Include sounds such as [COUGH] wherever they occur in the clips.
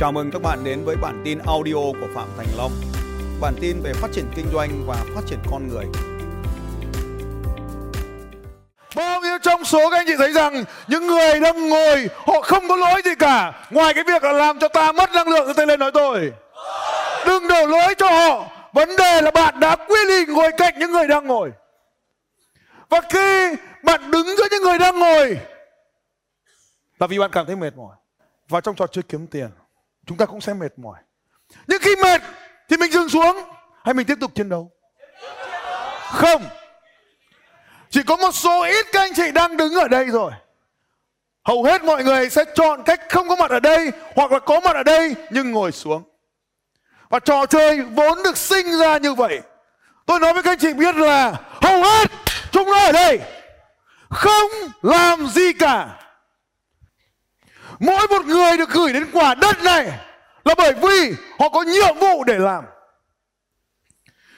Chào mừng các bạn đến với bản tin audio của Phạm Thành Long. Bản tin về phát triển kinh doanh và phát triển con người. Bao nhiêu trong số các anh chị thấy rằng những người đang ngồi, họ không có lỗi gì cả ngoài cái việc là làm cho ta mất năng lượng tay lên nói tôi. Đừng đổ lỗi cho họ. Vấn đề là bạn đã quyết định ngồi cạnh những người đang ngồi. Và khi bạn đứng giữa những người đang ngồi, là vì bạn cảm thấy mệt mỏi. Và trong trò chơi kiếm tiền chúng ta cũng sẽ mệt mỏi. Nhưng khi mệt thì mình dừng xuống hay mình tiếp tục chiến đấu? Không. Chỉ có một số ít các anh chị đang đứng ở đây rồi. Hầu hết mọi người sẽ chọn cách không có mặt ở đây hoặc là có mặt ở đây nhưng ngồi xuống. Và trò chơi vốn được sinh ra như vậy. Tôi nói với các anh chị biết là hầu hết chúng nó ở đây không làm gì cả. Mỗi một người được gửi đến quả đất này là bởi vì họ có nhiệm vụ để làm.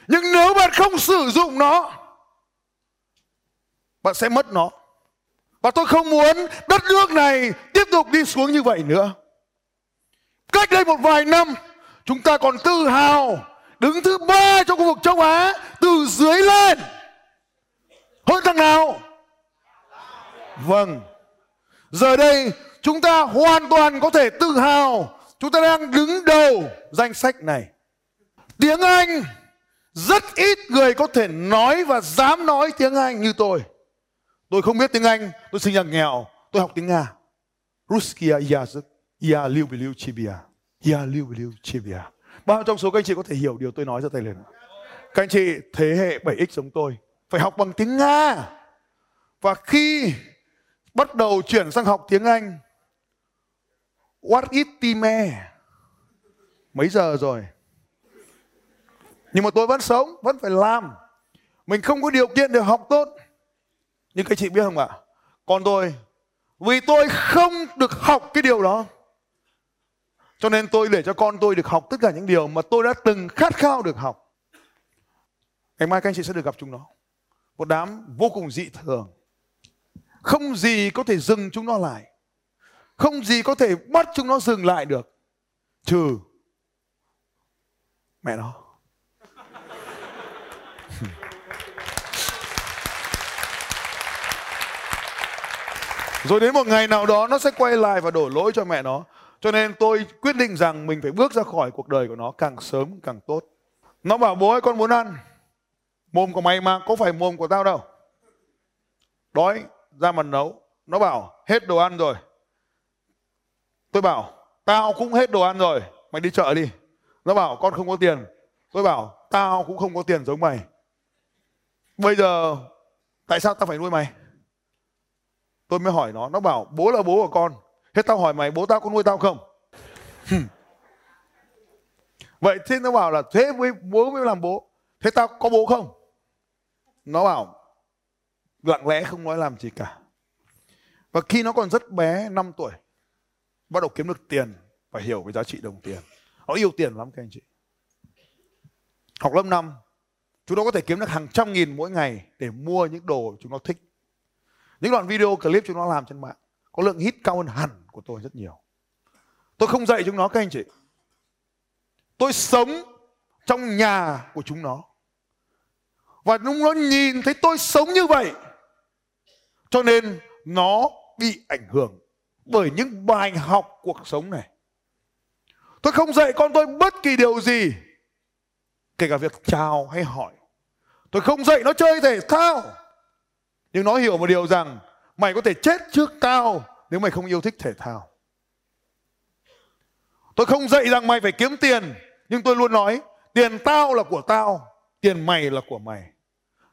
Nhưng nếu bạn không sử dụng nó bạn sẽ mất nó. Và tôi không muốn đất nước này tiếp tục đi xuống như vậy nữa. Cách đây một vài năm, chúng ta còn tự hào đứng thứ ba trong khu vực châu Á từ dưới lên. Hơn thằng nào? Vâng. Giờ đây chúng ta hoàn toàn có thể tự hào chúng ta đang đứng đầu danh sách này. Tiếng Anh rất ít người có thể nói và dám nói tiếng Anh như tôi. Tôi không biết tiếng Anh, tôi sinh ra nghèo, tôi học tiếng Nga. Ruskia Yazuk, Ya Liu Biliu Chibia, Ya Liu Biliu à. Chibia. À. Bao trong số các anh chị có thể hiểu điều tôi nói ra tay lên. Các anh chị thế hệ 7X giống tôi, phải học bằng tiếng Nga. Và khi bắt đầu chuyển sang học tiếng Anh what is time? Mấy giờ rồi? Nhưng mà tôi vẫn sống, vẫn phải làm. Mình không có điều kiện để học tốt nhưng các chị biết không ạ? Con tôi vì tôi không được học cái điều đó. Cho nên tôi để cho con tôi được học tất cả những điều mà tôi đã từng khát khao được học. Ngày mai các anh chị sẽ được gặp chúng nó. Một đám vô cùng dị thường. Không gì có thể dừng chúng nó lại. Không gì có thể bắt chúng nó dừng lại được. Trừ mẹ nó. [LAUGHS] Rồi đến một ngày nào đó, nó sẽ quay lại và đổ lỗi cho mẹ nó. Cho nên tôi quyết định rằng mình phải bước ra khỏi cuộc đời của nó càng sớm càng tốt. Nó bảo, bố ơi, con muốn ăn. Mồm của mày mà, có phải mồm của tao đâu. Đói, ra mà nấu. Nó bảo, hết đồ ăn rồi. Tôi bảo, tao cũng hết đồ ăn rồi. Mày đi chợ đi. Nó bảo, con không có tiền. Tôi bảo, tao cũng không có tiền giống mày. Bây giờ, tại sao tao phải nuôi mày? tôi mới hỏi nó nó bảo, bố là bố của con thế tao hỏi mày, bố tao có nuôi tao không vậy thế nó bảo là, thế với bố mới làm bố thế tao có bố không nó bảo, lặng lẽ không nói làm gì cả và khi nó còn rất bé 5 tuổi bắt đầu kiếm được tiền và hiểu về giá trị đồng tiền. Họ yêu tiền lắm các anh chị. Học lớp 5 chúng nó có thể kiếm được hàng trăm nghìn mỗi ngày để mua những đồ chúng nó thích. Những đoạn video clip chúng nó làm trên mạng, có lượng hit cao hơn hẳn của tôi rất nhiều. Tôi không dạy chúng nó các anh chị. Tôi sống trong nhà của chúng nó. Và chúng nó nhìn thấy tôi sống như vậy, cho nên nó bị ảnh hưởng bởi những bài học cuộc sống này tôi không dạy con tôi bất kỳ điều gì kể cả việc chào hay hỏi tôi không dạy nó chơi thể thao nhưng nó hiểu một điều rằng mày có thể chết trước tao nếu mày không yêu thích thể thao. Tôi không dạy rằng mày phải kiếm tiền, nhưng tôi luôn nói tiền tao là của tao, tiền mày là của mày.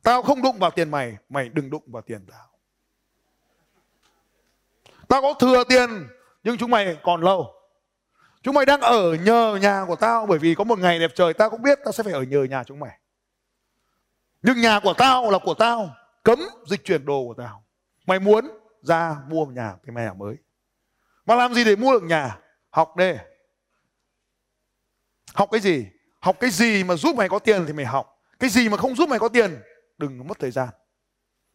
Tao không đụng vào tiền mày, mày đừng đụng vào tiền tao. Tao có thừa tiền, nhưng chúng mày còn lâu. Chúng mày đang ở nhờ nhà của tao bởi vì có một ngày đẹp trời tao cũng biết tao sẽ phải ở nhờ nhà chúng mày. Nhưng nhà của tao là của tao, cấm dịch chuyển đồ của tao. Mày muốn ra mua một nhà cái mẹ mới. Mà làm gì để mua được nhà? Học đi. Học cái gì? Học cái gì mà giúp mày có tiền thì mày học. Cái gì mà không giúp mày có tiền? Đừng mất thời gian.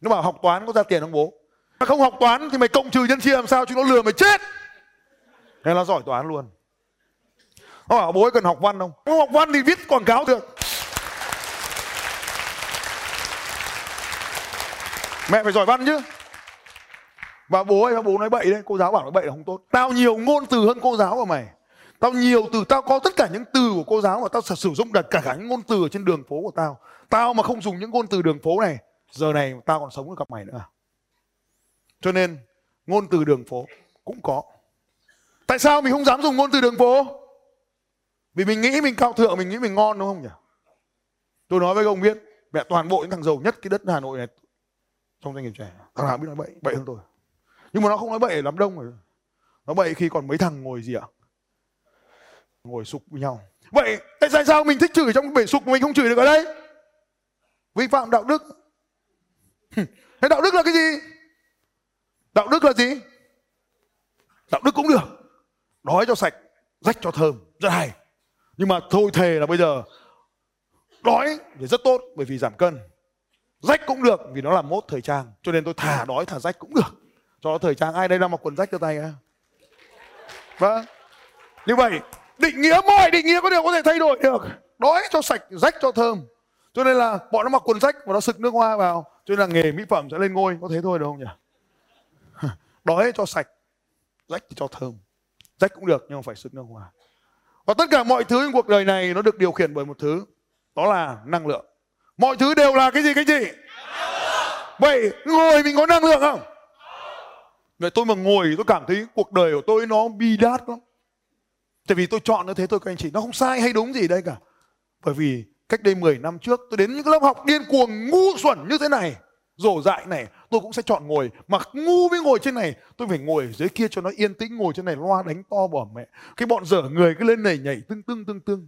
Nó bảo học toán có ra tiền không bố? Mà không học toán thì mày cộng trừ nhân chia làm sao chúng nó lừa mày chết. Thế nó giỏi toán luôn. Nó bảo bố ấy cần học văn không? Không học văn thì viết quảng cáo được. Mẹ phải giỏi văn chứ. Và bố ấy bố nói bậy đấy. Cô giáo bảo nói bậy là không tốt. Tao nhiều ngôn từ hơn cô giáo của mày. Tao nhiều từ tao có tất cả những từ của cô giáo mà tao sử dụng được cả, cả những ngôn từ ở trên đường phố của tao. Tao mà không dùng những ngôn từ đường phố này giờ này tao còn sống với gặp mày nữa à? Cho nên, ngôn từ đường phố cũng có. Tại sao mình không dám dùng ngôn từ đường phố? Vì mình nghĩ mình cao thượng, mình nghĩ mình ngon, đúng không nhỉ? Tôi nói với ông biết, mẹ toàn bộ những thằng giàu nhất cái đất hà nội này trong doanh nghiệp trẻ. Thằng nào biết nói bậy bậy hơn tôi. Nhưng mà nó không nói bậy lắm đông rồi nó bậy khi còn mấy thằng ngồi gì ạ? Ngồi sục với nhau. Vậy tại sao mình thích chửi trong bể sục mình không chửi được ở đây? Vi phạm đạo đức. [LAUGHS] Thế đạo đức là cái gì? Đạo đức là gì? Đạo đức cũng được. Đói cho sạch, rách cho thơm. Rất hay. Nhưng mà thôi thề là bây giờ, đói thì rất tốt, bởi vì giảm cân. Rách cũng được, vì nó là mốt thời trang. Cho nên tôi thả đói thả rách cũng được. Cho nó thời trang. Ai đây đang mặc quần rách cho tay à vâng. Như vậy, định nghĩa mọi định nghĩa có điều có thể thay đổi được. Đói cho sạch, rách cho thơm. Cho nên là bọn nó mặc quần rách và nó sực nước hoa vào, cho nên là nghề mỹ phẩm sẽ lên ngôi. Có thế thôi được không nhỉ? Đói cho sạch, rách cho thơm. Rách cũng được, nhưng mà phải sực nước hoa. Và tất cả mọi thứ trong cuộc đời này nó được điều khiển bởi một thứ, đó là năng lượng. Mọi thứ đều là cái gì cái gì? Vậy ngồi mình có năng lượng không? Vậy tôi mà ngồi, tôi cảm thấy cuộc đời của tôi nó bi đát lắm. Tại vì tôi chọn như thế thôi, các anh chị. Nó không sai hay đúng gì đây cả. Bởi vì cách đây 10 năm trước, tôi đến những lớp học điên cuồng ngu xuẩn như thế này rổ dại này, tôi cũng sẽ chọn ngồi. Mà ngu với ngồi trên này, tôi phải ngồi ở dưới kia cho nó yên tĩnh, ngồi trên này loa đánh to bỏ mẹ. Cái bọn dở người cứ lên này nhảy, tưng tưng tưng tưng.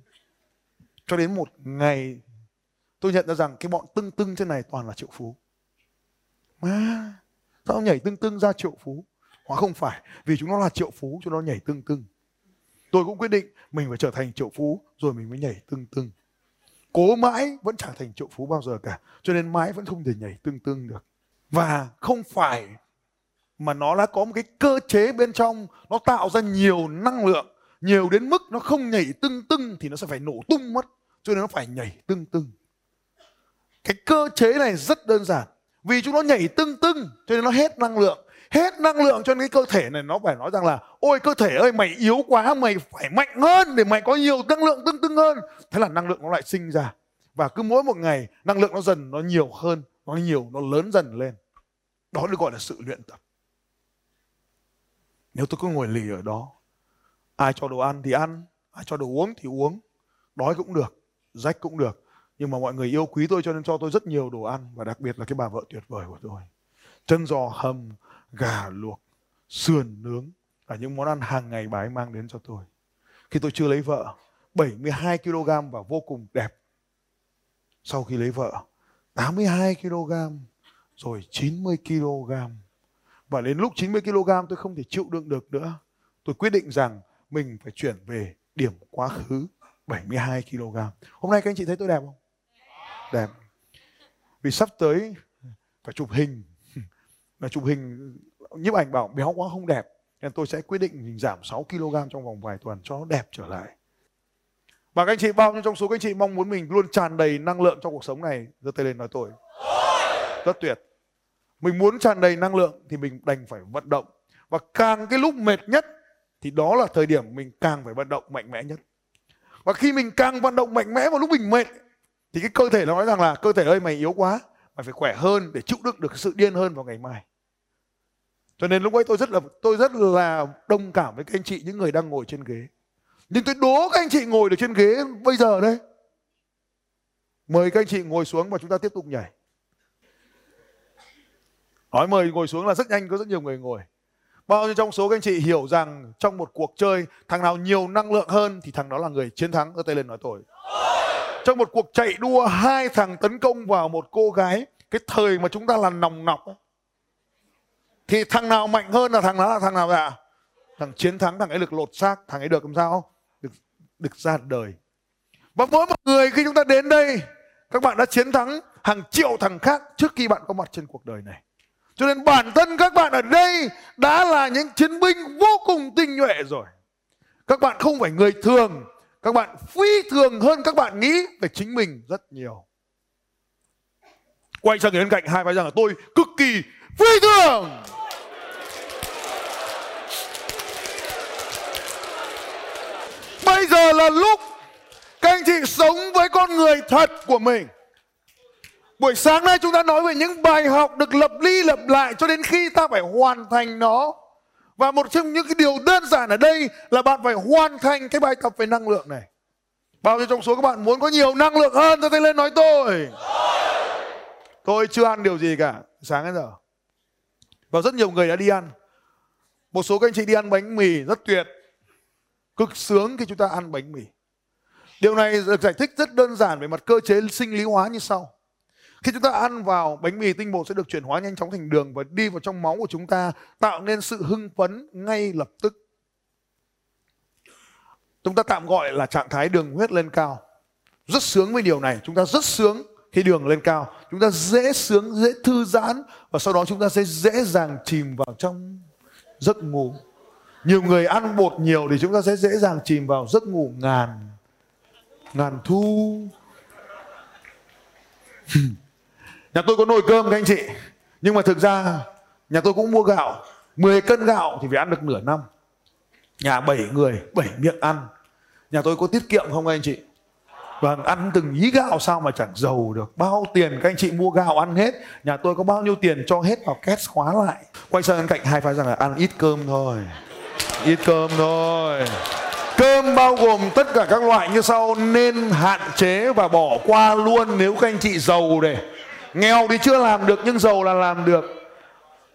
Cho đến một ngày, tôi nhận ra rằng cái bọn tưng tưng trên này toàn là triệu phú. Mà sao nhảy tưng tưng ra triệu phú? Hóa không phải, vì chúng nó là triệu phú cho nó nhảy tưng tưng. Tôi cũng quyết định mình phải trở thành triệu phú, rồi mình mới nhảy tưng tưng cố mãi vẫn chẳng thành triệu phú bao giờ cả, cho nên mãi vẫn không thể nhảy tương tương được. Và không phải mà nó đã có một cái cơ chế bên trong, nó tạo ra nhiều năng lượng, nhiều đến mức nó không nhảy tưng tưng thì nó sẽ phải nổ tung mất, cho nên nó phải nhảy tưng tưng cái cơ chế này rất đơn giản. Vì chúng nó nhảy tưng tưng cho nên nó hết năng lượng hết năng lượng cho cái cơ thể này, nó phải nói rằng là, ôi, cơ thể ơi, mày yếu quá, mày phải mạnh hơn để mày có nhiều năng lượng tương tương hơn. Thế là năng lượng nó lại sinh ra. Và cứ mỗi một ngày, năng lượng nó dần nó nhiều hơn, nó nhiều, nó lớn dần lên. Đó được gọi là sự luyện tập. Nếu tôi cứ ngồi lì ở đó, ai cho đồ ăn thì ăn, ai cho đồ uống thì uống. Đói cũng được, rách cũng được. Nhưng mà mọi người yêu quý tôi cho nên cho tôi rất nhiều đồ ăn và đặc biệt là cái bà vợ tuyệt vời của tôi. Chân giò hầm gà luộc, sườn nướng là những món ăn hàng ngày bà ấy mang đến cho tôi. Khi tôi chưa lấy vợ 72 kg và vô cùng đẹp. Sau khi lấy vợ 82 kg rồi 90 kg và đến lúc 90 kg tôi không thể chịu đựng được nữa, tôi quyết định rằng mình phải chuyển về điểm quá khứ 72 kg hôm nay các anh chị thấy tôi đẹp không? Đẹp. Vì sắp tới phải chụp hình là chụp hình ờ, nhiếp ảnh bảo béo quá không đẹp, nên tôi sẽ quyết định mình giảm 6 kg trong vòng vài tuần cho nó đẹp trở lại. Và các anh chị, bao nhiêu trong số các anh chị mong muốn mình luôn tràn đầy năng lượng trong cuộc sống này? Giơ tay lên nói tôi. Rất tuyệt. Mình muốn tràn đầy năng lượng thì mình đành phải vận động. Và càng cái lúc mệt nhất thì đó là thời điểm mình càng phải vận động mạnh mẽ nhất. Và khi mình càng vận động mạnh mẽ vào lúc mình mệt, thì cái cơ thể nó nói rằng là, cơ thể ơi, mày yếu quá mày phải khỏe hơn để chịu đựng được sự điên hơn vào ngày mai. Cho nên lúc ấy tôi rất là, tôi rất là đồng cảm với các anh chị, những người đang ngồi trên ghế. Nhưng tôi đố các anh chị ngồi được trên ghế bây giờ đây mời các anh chị ngồi xuống và chúng ta tiếp tục nhảy. Nói mời ngồi xuống là rất nhanh, có rất nhiều người ngồi. Bao nhiêu trong số các anh chị hiểu rằng trong một cuộc chơi, thằng nào nhiều năng lượng hơn thì thằng đó là người chiến thắng. Ở tay lên nói tôi trong một cuộc chạy đua hai thằng tấn công vào một cô gái, cái thời mà chúng ta là nòng nọc thì thằng nào mạnh hơn là thằng đó là thằng nào ạ? Thằng chiến thắng, thằng ấy được lột xác, thằng ấy được làm sao? Được được ra đời. Và mỗi một người khi chúng ta đến đây, các bạn đã chiến thắng hàng triệu thằng khác trước khi bạn có mặt trên cuộc đời này. Cho nên bản thân các bạn ở đây đã là những chiến binh vô cùng tinh nhuệ rồi. Các bạn không phải người thường các bạn phi thường hơn các bạn nghĩ về chính mình rất nhiều. Quay sang người bên cạnh, hai vai rằng là tôi cực kỳ phi thường. Bây giờ là lúc các anh chị sống với con người thật của mình. Buổi sáng nay chúng ta nói về những bài học được lập đi lập lại cho đến khi ta phải hoàn thành nó và một trong những cái điều đơn giản ở đây là bạn phải hoàn thành cái bài tập về năng lượng này. Bao nhiêu trong số các bạn muốn có nhiều năng lượng hơn tôi tay lên nói tôi. Tôi chưa ăn điều gì cả, sáng đến giờ. Và rất nhiều người đã đi ăn. Một số các anh chị đi ăn bánh mì rất tuyệt. Cực sướng khi chúng ta ăn bánh mì. Điều này được giải thích rất đơn giản về mặt cơ chế sinh lý hóa như sau khi chúng ta ăn vào bánh mì tinh bột sẽ được chuyển hóa nhanh chóng thành đường và đi vào trong máu của chúng ta, tạo nên sự hưng phấn ngay lập tức. Chúng ta tạm gọi là trạng thái đường huyết lên cao. Rất sướng với điều này. Chúng ta rất sướng khi đường lên cao. Chúng ta dễ sướng, dễ thư giãn và sau đó chúng ta sẽ dễ dàng chìm vào trong giấc ngủ. Nhiều người ăn bột nhiều thì chúng ta sẽ dễ dàng chìm vào giấc ngủ ngàn ngàn thu. [LAUGHS] nhà tôi có nồi cơm các anh chị nhưng mà thực ra nhà tôi cũng mua gạo 10 cân gạo thì phải ăn được nửa năm nhà 7 người 7 miệng ăn nhà tôi có tiết kiệm không các anh chị Vâng, ăn từng ý gạo sao mà chẳng giàu được. Bao tiền các anh chị mua gạo ăn hết. Nhà tôi có bao nhiêu tiền cho hết vào két khóa lại. Quay sang bên cạnh hai phái rằng là ăn ít cơm thôi. Ít cơm thôi. Cơm bao gồm tất cả các loại như sau nên hạn chế và bỏ qua luôn nếu các anh chị giàu để nghèo thì chưa làm được, nhưng giàu là làm được.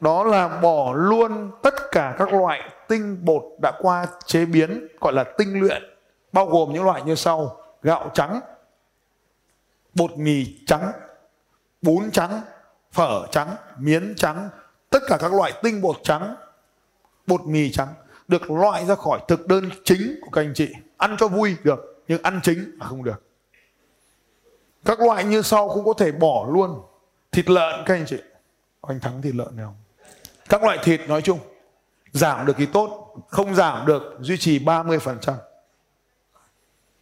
Đó là bỏ luôn tất cả các loại tinh bột đã qua chế biến, gọi là tinh luyện, bao gồm những loại như sau. Gạo trắng, bột mì trắng, bún trắng, phở trắng, miến trắng, tất cả các loại tinh bột trắng, bột mì trắng được loại ra khỏi thực đơn chính của các anh chị. Ăn cho vui được, nhưng ăn chính là không được các loại như sau cũng có thể bỏ luôn. Thịt lợn, các anh chị. Anh thắng thịt lợn này không? Các loại thịt nói chung, giảm được thì tốt, không giảm được, duy trì 30%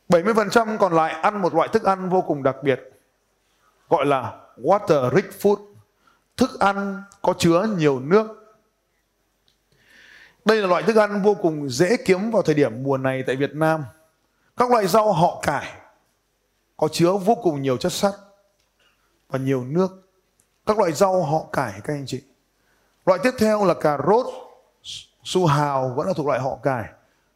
70% còn lại, ăn một loại thức ăn vô cùng đặc biệt, gọi là water rich food. Thức ăn có chứa nhiều nước. Đây là loại thức ăn vô cùng dễ kiếm vào thời điểm mùa này tại Việt Nam. Các loại rau họ cải có chứa vô cùng nhiều chất sắt và nhiều nước. Các loại rau họ cải, các anh chị. Loại tiếp theo là cà rốt, su hào vẫn là thuộc loại họ cải.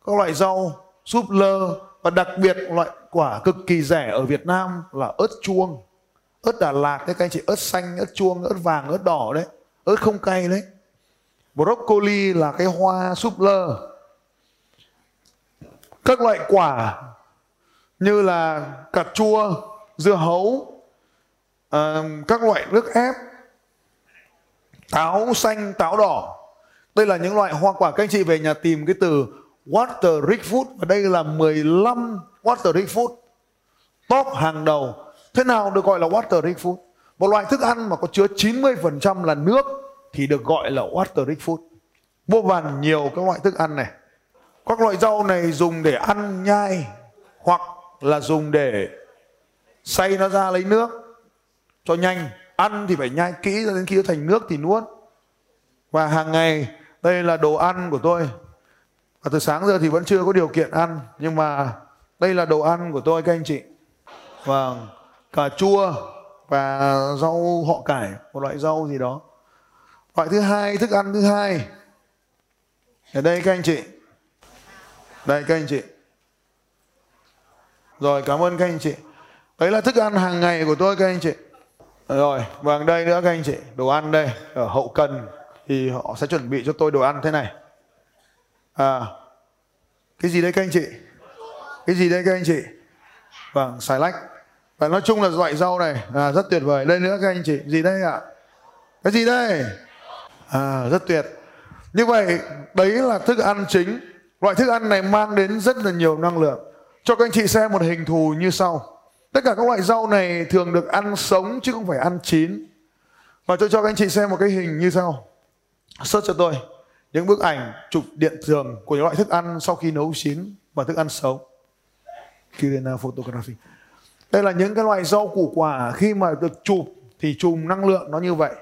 Các loại rau, súp lơ và đặc biệt loại quả cực kỳ rẻ ở Việt Nam là ớt chuông. Ớt Đà Lạt đấy, các anh chị. Ớt xanh, ớt chuông, ớt vàng, ớt đỏ đấy. Ớt không cay đấy. Broccoli là cái hoa súp lơ. Các loại quả như là cà chua dưa hấu uh, các loại nước ép táo xanh táo đỏ. Đây là những loại hoa quả các anh chị về nhà tìm cái từ water rich food. Và đây là 15 water rich food. Top hàng đầu. Thế nào được gọi là water rich food? Một loại thức ăn mà có chứa 90% là nước thì được gọi là water rich food. Vô vàn nhiều các loại thức ăn này. Các loại rau này dùng để ăn nhai hoặc là dùng để xay nó ra lấy nước cho nhanh. Ăn thì phải nhai kỹ cho đến khi nó thành nước thì nuốt. Và hàng ngày, đây là đồ ăn của tôi. Và từ sáng giờ thì vẫn chưa có điều kiện ăn, nhưng mà đây là đồ ăn của tôi, các anh chị. Vâng cà chua và rau họ cải, một loại rau gì đó. Loại thứ hai, thức ăn thứ hai. Ở đây các anh chị. Đây các anh chị rồi cảm ơn các anh chị. Đấy là thức ăn hàng ngày của tôi các anh chị. Rồi và đây nữa các anh chị. Đồ ăn đây ở hậu cần thì họ sẽ chuẩn bị cho tôi đồ ăn thế này. À cái gì đây các anh chị? Cái gì đây các anh chị? Vâng xài lách. Và nói chung là loại rau này à, rất tuyệt vời. Đây nữa các anh chị. Gì đây ạ? Cái gì đây? À rất tuyệt. Như vậy đấy là thức ăn chính. Loại thức ăn này mang đến rất là nhiều năng lượng cho các anh chị xem một hình thù như sau. Tất cả các loại rau này thường được ăn sống chứ không phải ăn chín. Và tôi cho các anh chị xem một cái hình như sau. Search cho tôi những bức ảnh chụp điện thường của những loại thức ăn sau khi nấu chín và thức ăn sống Kirena Photography. Đây là những cái loại rau củ quả khi mà được chụp thì chùm năng lượng nó như vậy.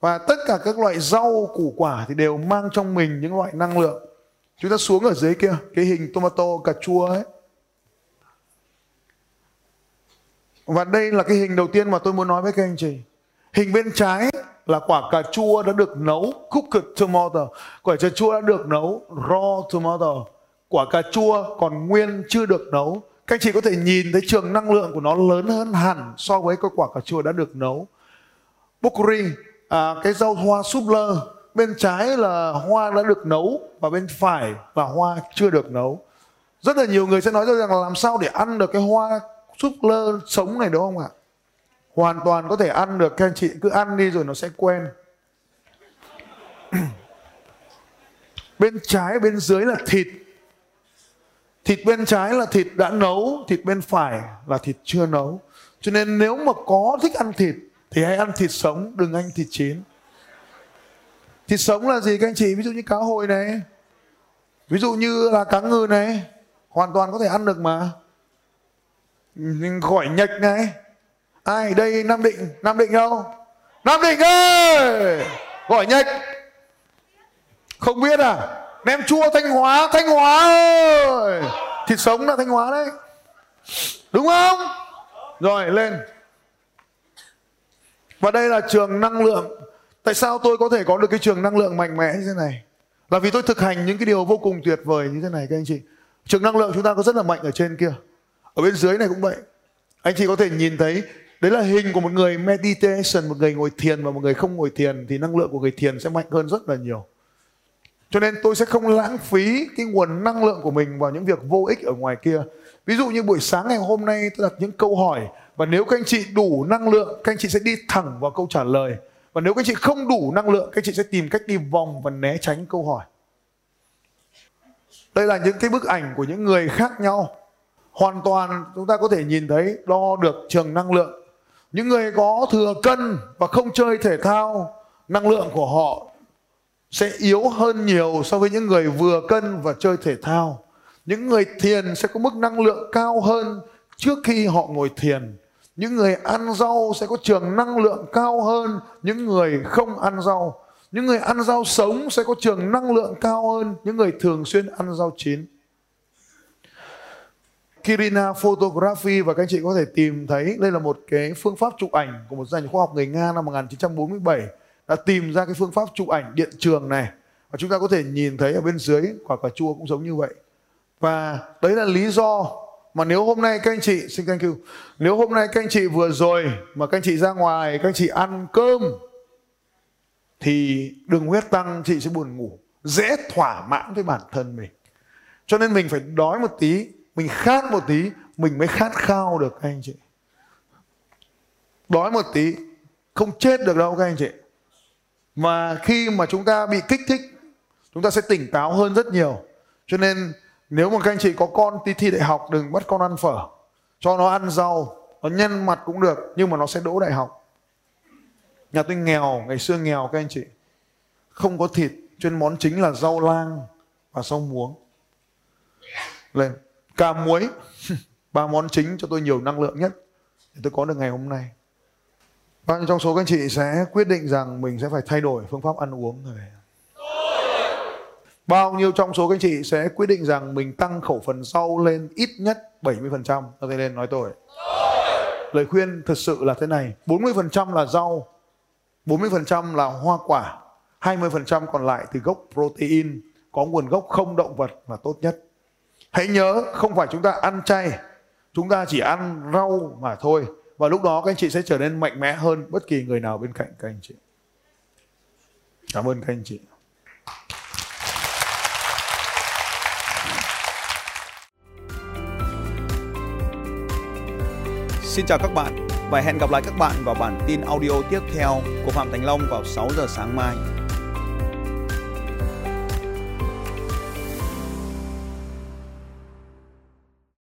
Và tất cả các loại rau củ quả thì đều mang trong mình những loại năng lượng. Chúng ta xuống ở dưới kia, cái hình tomato, cà chua ấy. Và đây là cái hình đầu tiên mà tôi muốn nói với các anh chị. Hình bên trái là quả cà chua đã được nấu cooked tomato. Quả cà chua đã được nấu raw tomato. Quả cà chua còn nguyên chưa được nấu. Các anh chị có thể nhìn thấy trường năng lượng của nó lớn hơn hẳn so với cái quả cà chua đã được nấu. Bokuri à, cái rau hoa súp lơ bên trái là hoa đã được nấu và bên phải là hoa chưa được nấu. Rất là nhiều người sẽ nói rằng là làm sao để ăn được cái hoa súp lơ sống này đúng không ạ? Hoàn toàn có thể ăn được, các anh chị cứ ăn đi rồi nó sẽ quen. [CLEARS THROAT] Bên trái, bên dưới là thịt. Thịt bên trái là thịt đã nấu, thịt bên phải là thịt chưa nấu. Cho nên nếu mà có thích ăn thịt thì hãy ăn thịt sống, đừng ăn thịt chín. Thịt sống là gì các anh chị? Ví dụ như cá hồi này, ví dụ như là cá ngừ này, hoàn toàn có thể ăn được mà khỏi nhạch này. Ai đây? Nam định. Nam định đâu? Nam định ơi! Gọi nhạch. Không biết à? Nem chua thanh hóa. Thanh hóa ơi! Thịt sống là thanh hóa đấy. Đúng không? Rồi, lên. Và đây là trường năng lượng. Tại sao tôi có thể có được cái trường năng lượng mạnh mẽ như thế này? Là vì tôi thực hành những cái điều vô cùng tuyệt vời như thế này, các anh chị. Trường năng lượng chúng ta có rất là mạnh ở trên kia ở bên dưới này cũng vậy. Anh chị có thể nhìn thấy, đấy là hình của một người meditation, một người ngồi thiền, và một người không ngồi thiền, thì năng lượng của người thiền sẽ mạnh hơn rất là nhiều. Cho nên tôi sẽ không lãng phí cái nguồn năng lượng của mình vào những việc vô ích ở ngoài kia. Ví dụ như buổi sáng ngày hôm nay tôi đặt những câu hỏi, và nếu các anh chị đủ năng lượng, các anh chị sẽ đi thẳng vào câu trả lời. Và nếu các anh chị không đủ năng lượng, các anh chị sẽ tìm cách đi vòng và né tránh câu hỏi. Đây là những cái bức ảnh của những người khác nhau hoàn toàn chúng ta có thể nhìn thấy đo được trường năng lượng. Những người có thừa cân và không chơi thể thao, năng lượng của họ sẽ yếu hơn nhiều so với những người vừa cân và chơi thể thao. Những người thiền sẽ có mức năng lượng cao hơn trước khi họ ngồi thiền. Những người ăn rau sẽ có trường năng lượng cao hơn những người không ăn rau. Những người ăn rau sống sẽ có trường năng lượng cao hơn những người thường xuyên ăn rau chín. Kirina Photography và các anh chị có thể tìm thấy. Đây là một cái phương pháp chụp ảnh của một gia nhà khoa học người Nga năm 1947 đã tìm ra cái phương pháp chụp ảnh điện trường này. Và chúng ta có thể nhìn thấy ở bên dưới, quả cà chua cũng giống như vậy. Và đấy là lý do mà nếu hôm nay các anh chị, xin thank you. Nếu hôm nay các anh chị vừa rồi mà các anh chị ra ngoài, các anh chị ăn cơm, thì đường huyết tăng, chị sẽ buồn ngủ. Dễ thỏa mãn với bản thân mình. Cho nên mình phải đói một tí mình khát một tí, mình mới khát khao được, các anh chị. Đói một tí, không chết được đâu, các anh chị. Mà khi mà chúng ta bị kích thích, chúng ta sẽ tỉnh táo hơn rất nhiều. Cho nên, nếu mà các anh chị có con đi thi đại học, đừng bắt con ăn phở. Cho nó ăn rau, nó nhân mặt cũng được, nhưng mà nó sẽ đỗ đại học. Nhà tôi nghèo, ngày xưa nghèo, các anh chị. Không có thịt, chuyên món chính là rau lang và rau muống. Lên cà muối. Ba món chính cho tôi nhiều năng lượng nhất để tôi có được ngày hôm nay. Bao nhiêu trong số các anh chị sẽ quyết định rằng mình sẽ phải thay đổi phương pháp ăn uống rồi. Bao nhiêu trong số các anh chị sẽ quyết định rằng mình tăng khẩu phần rau lên ít nhất 70% cho đây lên nói tôi. Lời khuyên thật sự là thế này. 40% là rau 40% là hoa quả 20% còn lại từ gốc protein. Có nguồn gốc không động vật là tốt nhất hãy nhớ, không phải chúng ta ăn chay, chúng ta chỉ ăn rau mà thôi. Và lúc đó các anh chị sẽ trở nên mạnh mẽ hơn bất kỳ người nào bên cạnh các anh chị. Cảm ơn các anh chị. Xin chào các bạn và hẹn gặp lại các bạn vào bản tin audio tiếp theo của Phạm Thành Long vào 6 giờ sáng mai.